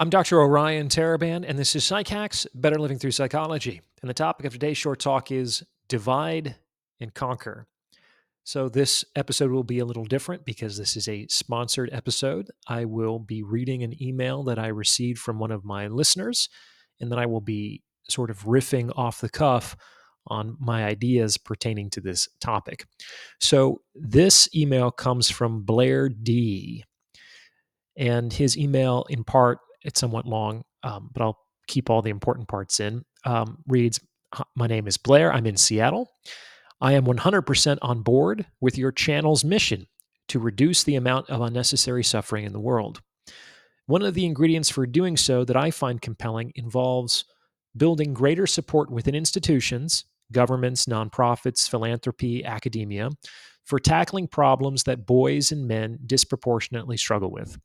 I'm Dr. Orion Taraban, and this is PsycHacks Better Living Through Psychology. And the topic of today's short talk is Divide and Conquer. So, this episode will be a little different because this is a sponsored episode. I will be reading an email that I received from one of my listeners, and then I will be sort of riffing off the cuff on my ideas pertaining to this topic. So, this email comes from Blair D. And his email, in part, it's somewhat long, um, but I'll keep all the important parts in. Um, reads, My name is Blair. I'm in Seattle. I am 100% on board with your channel's mission to reduce the amount of unnecessary suffering in the world. One of the ingredients for doing so that I find compelling involves building greater support within institutions, governments, nonprofits, philanthropy, academia, for tackling problems that boys and men disproportionately struggle with.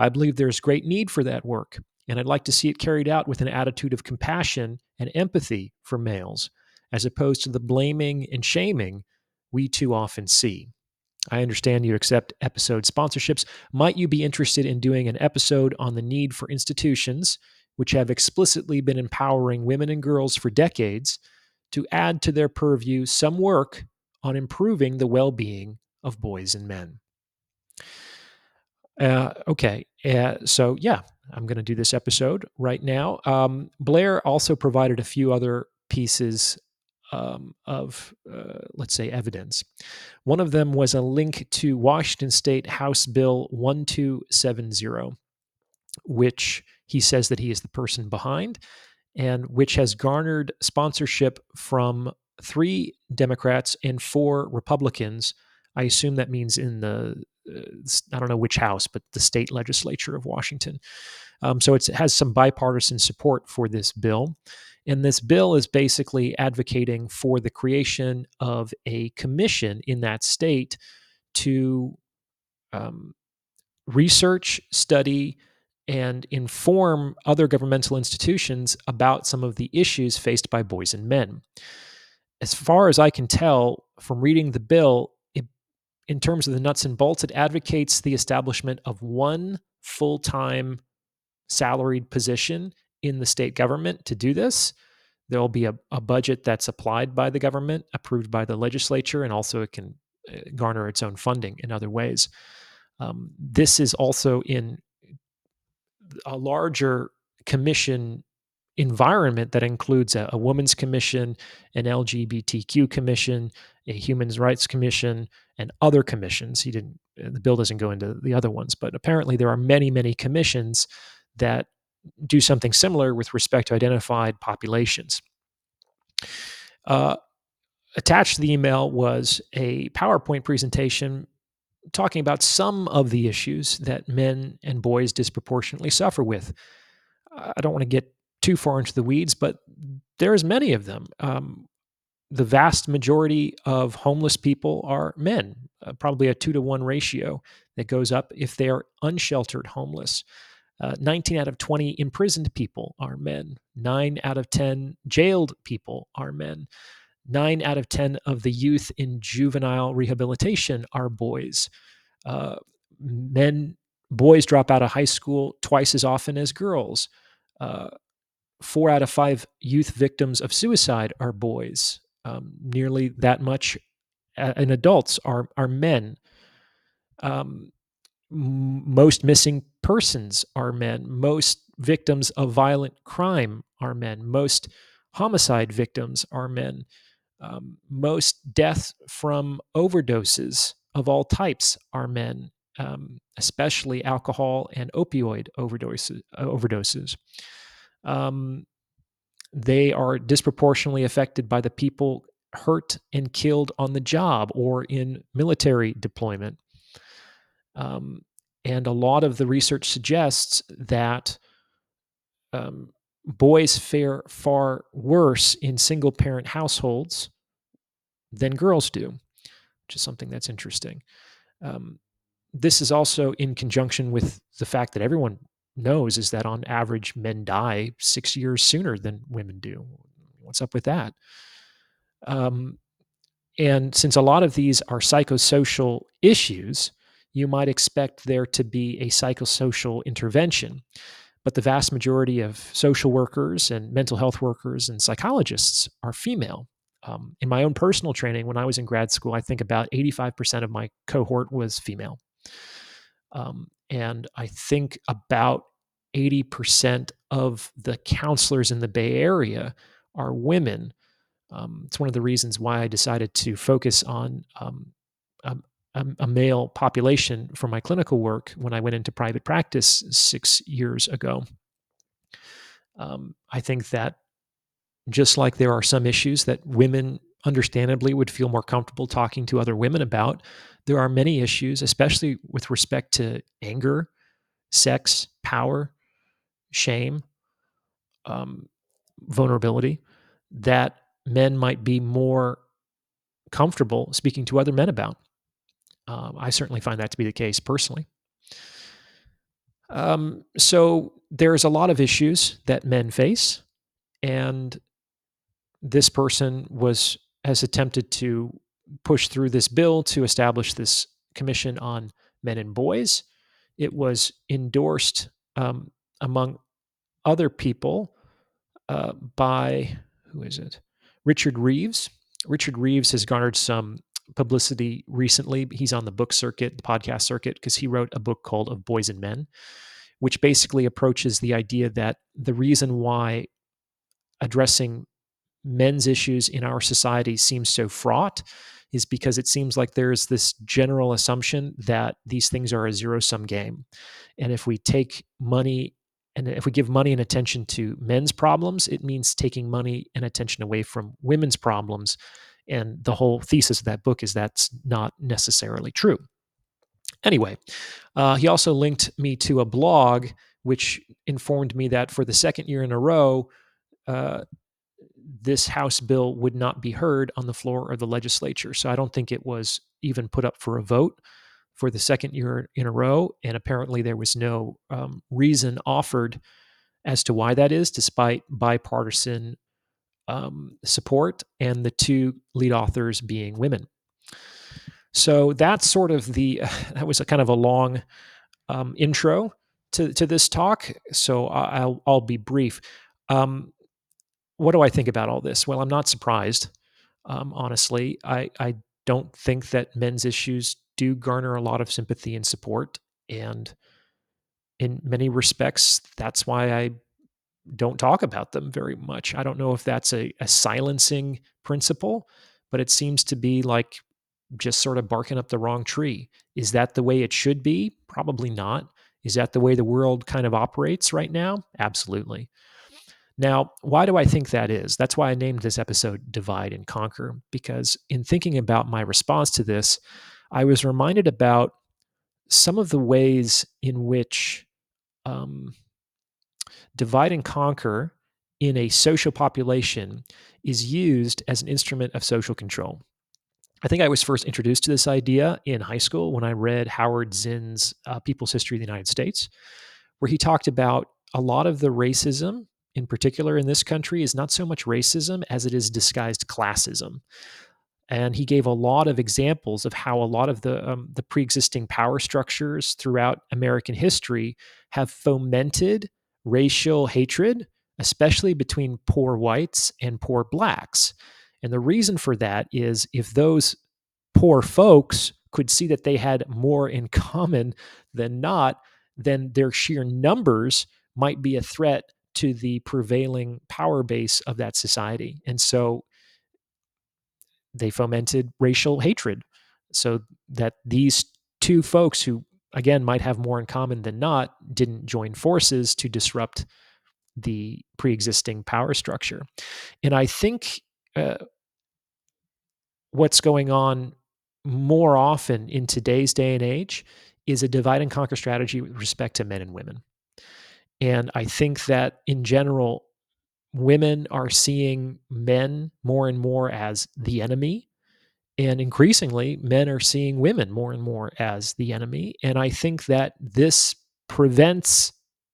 I believe there's great need for that work, and I'd like to see it carried out with an attitude of compassion and empathy for males, as opposed to the blaming and shaming we too often see. I understand you accept episode sponsorships. Might you be interested in doing an episode on the need for institutions, which have explicitly been empowering women and girls for decades, to add to their purview some work on improving the well being of boys and men? Uh, okay. Uh, so, yeah, I'm going to do this episode right now. Um, Blair also provided a few other pieces um, of, uh, let's say, evidence. One of them was a link to Washington State House Bill 1270, which he says that he is the person behind, and which has garnered sponsorship from three Democrats and four Republicans. I assume that means in the I don't know which house, but the state legislature of Washington. Um, so it has some bipartisan support for this bill. And this bill is basically advocating for the creation of a commission in that state to um, research, study, and inform other governmental institutions about some of the issues faced by boys and men. As far as I can tell from reading the bill, in terms of the nuts and bolts, it advocates the establishment of one full time salaried position in the state government to do this. There will be a, a, budget that's applied by the government, approved by the legislature, and also it can uh, garner its own funding in other ways. Um, this is also in a larger commission environment that includes a, a women's commission, an LGBTQ commission, a human rights commission, and other commissions. He didn't. Uh, the bill doesn't go into the other ones, but apparently there are many, many commissions that do something similar with respect to identified populations. Uh, attached to the email was a PowerPoint presentation talking about some of the issues that men and boys disproportionately suffer with. I don't want to get too far into the weeds, but there's many of them. Um, the vast majority of homeless people are men, uh, probably a two to one ratio that goes up if they are unsheltered homeless. Uh, 19 out of 20 imprisoned people are men. 9 out of 10 jailed people are men. 9 out of 10 of the youth in juvenile rehabilitation are boys. Uh, men, boys drop out of high school twice as often as girls. Uh, four out of five youth victims of suicide are boys um, nearly that much in adults are are men. Um, most missing persons are men. Most victims of violent crime are men. Most homicide victims are men. Um, most deaths from overdoses of all types are men, um, especially alcohol and opioid overdoses. overdoses. Um, they are disproportionately affected by the people hurt and killed on the job or in military deployment. Um, and a lot of the research suggests that um, boys fare far worse in single parent households than girls do, which is something that's interesting. Um, this is also in conjunction with the fact that everyone knows is that on average men die six years sooner than women do. What's up with that? Um, and since a lot of these are psychosocial issues, you might expect there to be a psychosocial intervention. but the vast majority of social workers and mental health workers and psychologists are female. Um, in my own personal training, when I was in grad school, I think about 85% of my cohort was female. Um, and I think about 80% of the counselors in the Bay Area are women. Um, it's one of the reasons why I decided to focus on um, a, a, male population for my clinical work when I went into private practice six years ago. Um, I think that just like there are some issues that women understandably would feel more comfortable talking to other women about, there are many issues, especially with respect to anger, sex, power, shame, um, vulnerability, that men might be more comfortable speaking to other men about. Um, I certainly find that to be the case personally. Um, so there's a lot of issues that men face, and this person was has attempted to push through this bill to establish this commission on men and boys. It was endorsed um, among other people uh, by who is it? Richard Reeves. Richard Reeves has garnered some publicity recently. He's on the book circuit, the podcast circuit, because he wrote a book called Of Boys and Men, which basically approaches the idea that the reason why addressing men's issues in our society seems so fraught is because it seems like there's this general assumption that these things are a zero sum game. And if we take money and if we give money and attention to men's problems, it means taking money and attention away from women's problems. And the whole thesis of that book is that's not necessarily true. Anyway, uh, he also linked me to a blog which informed me that for the second year in a row, uh, this House bill would not be heard on the floor of the legislature. So I don't think it was even put up for a vote for the second year in a row. And apparently there was no um, reason offered as to why that is, despite bipartisan um, support and the two lead authors being women. So that's sort of the, that was a kind of a long um, intro to, to this talk. So I'll, I'll be brief. Um, what do I think about all this? Well, I'm not surprised. Um, honestly, I, I don't think that men's issues do garner a lot of sympathy and support. And in many respects, that's why I don't talk about them very much. I don't know if that's a, a silencing principle, but it seems to be like just sort of barking up the wrong tree. Is that the way it should be? Probably not. Is that the way the world kind of operates right now? Absolutely. Now, why do I think that is? That's why I named this episode Divide and Conquer, because in thinking about my response to this, I was reminded about some of the ways in which um, divide and conquer in a social population is used as an instrument of social control. I think I was first introduced to this idea in high school when I read Howard Zinn's uh, People's History of the United States, where he talked about a lot of the racism in particular in this country is not so much racism as it is disguised classism. And he gave a lot of examples of how a lot of the um, the pre-existing power structures throughout American history have fomented racial hatred, especially between poor whites and poor blacks. And the reason for that is if those poor folks could see that they had more in common than not, then their sheer numbers might be a threat to the prevailing power base of that society. And so they fomented racial hatred. So that these two folks who again might have more in common than not didn't join forces to disrupt the pre-existing power structure. And i think uh, what's going on more often in today's day and age is a divide and conquer strategy with respect to men and women. And I think that in general, women are seeing men more and more as the enemy. And increasingly, men are seeing women more and more as the enemy. And I think that this prevents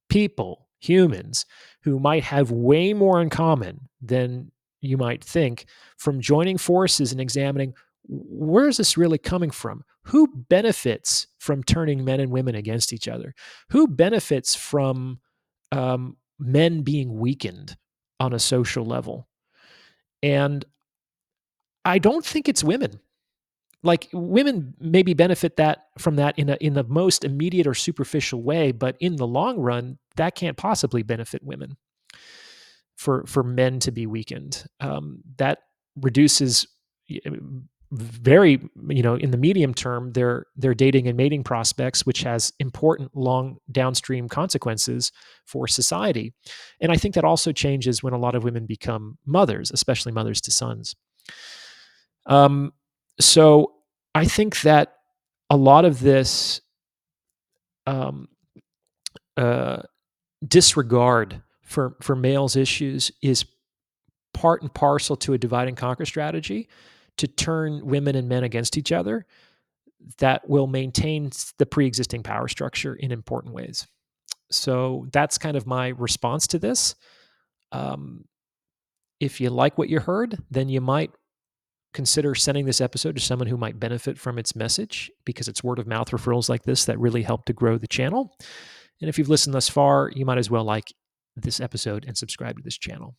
people, humans, who might have way more in common than you might think, from joining forces and examining where is this really coming from? Who benefits from turning men and women against each other? Who benefits from um, men being weakened on a social level. And I don't think it's women. Like women maybe benefit that from that in a in the most immediate or superficial way, but in the long run, that can't possibly benefit women. For for men to be weakened, um, that reduces very you know in the medium term their their dating and mating prospects which has important long downstream consequences for society. And i think that also changes when a lot of women become mothers especially mothers to sons. Um, so i think that a lot of this um, uh, disregard for for males issues is part and parcel to a divide and conquer strategy to turn women and men against each other that will maintain the pre-existing power structure in important ways. So that's kind of my response to this. Um, if you like what you heard, then you might consider sending this episode to someone who might benefit from its message because it's word of mouth referrals like this that really help to grow the channel. And if you've listened thus far, you might as well like this episode and subscribe to this channel.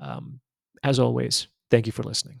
Um, as always, thank you for listening.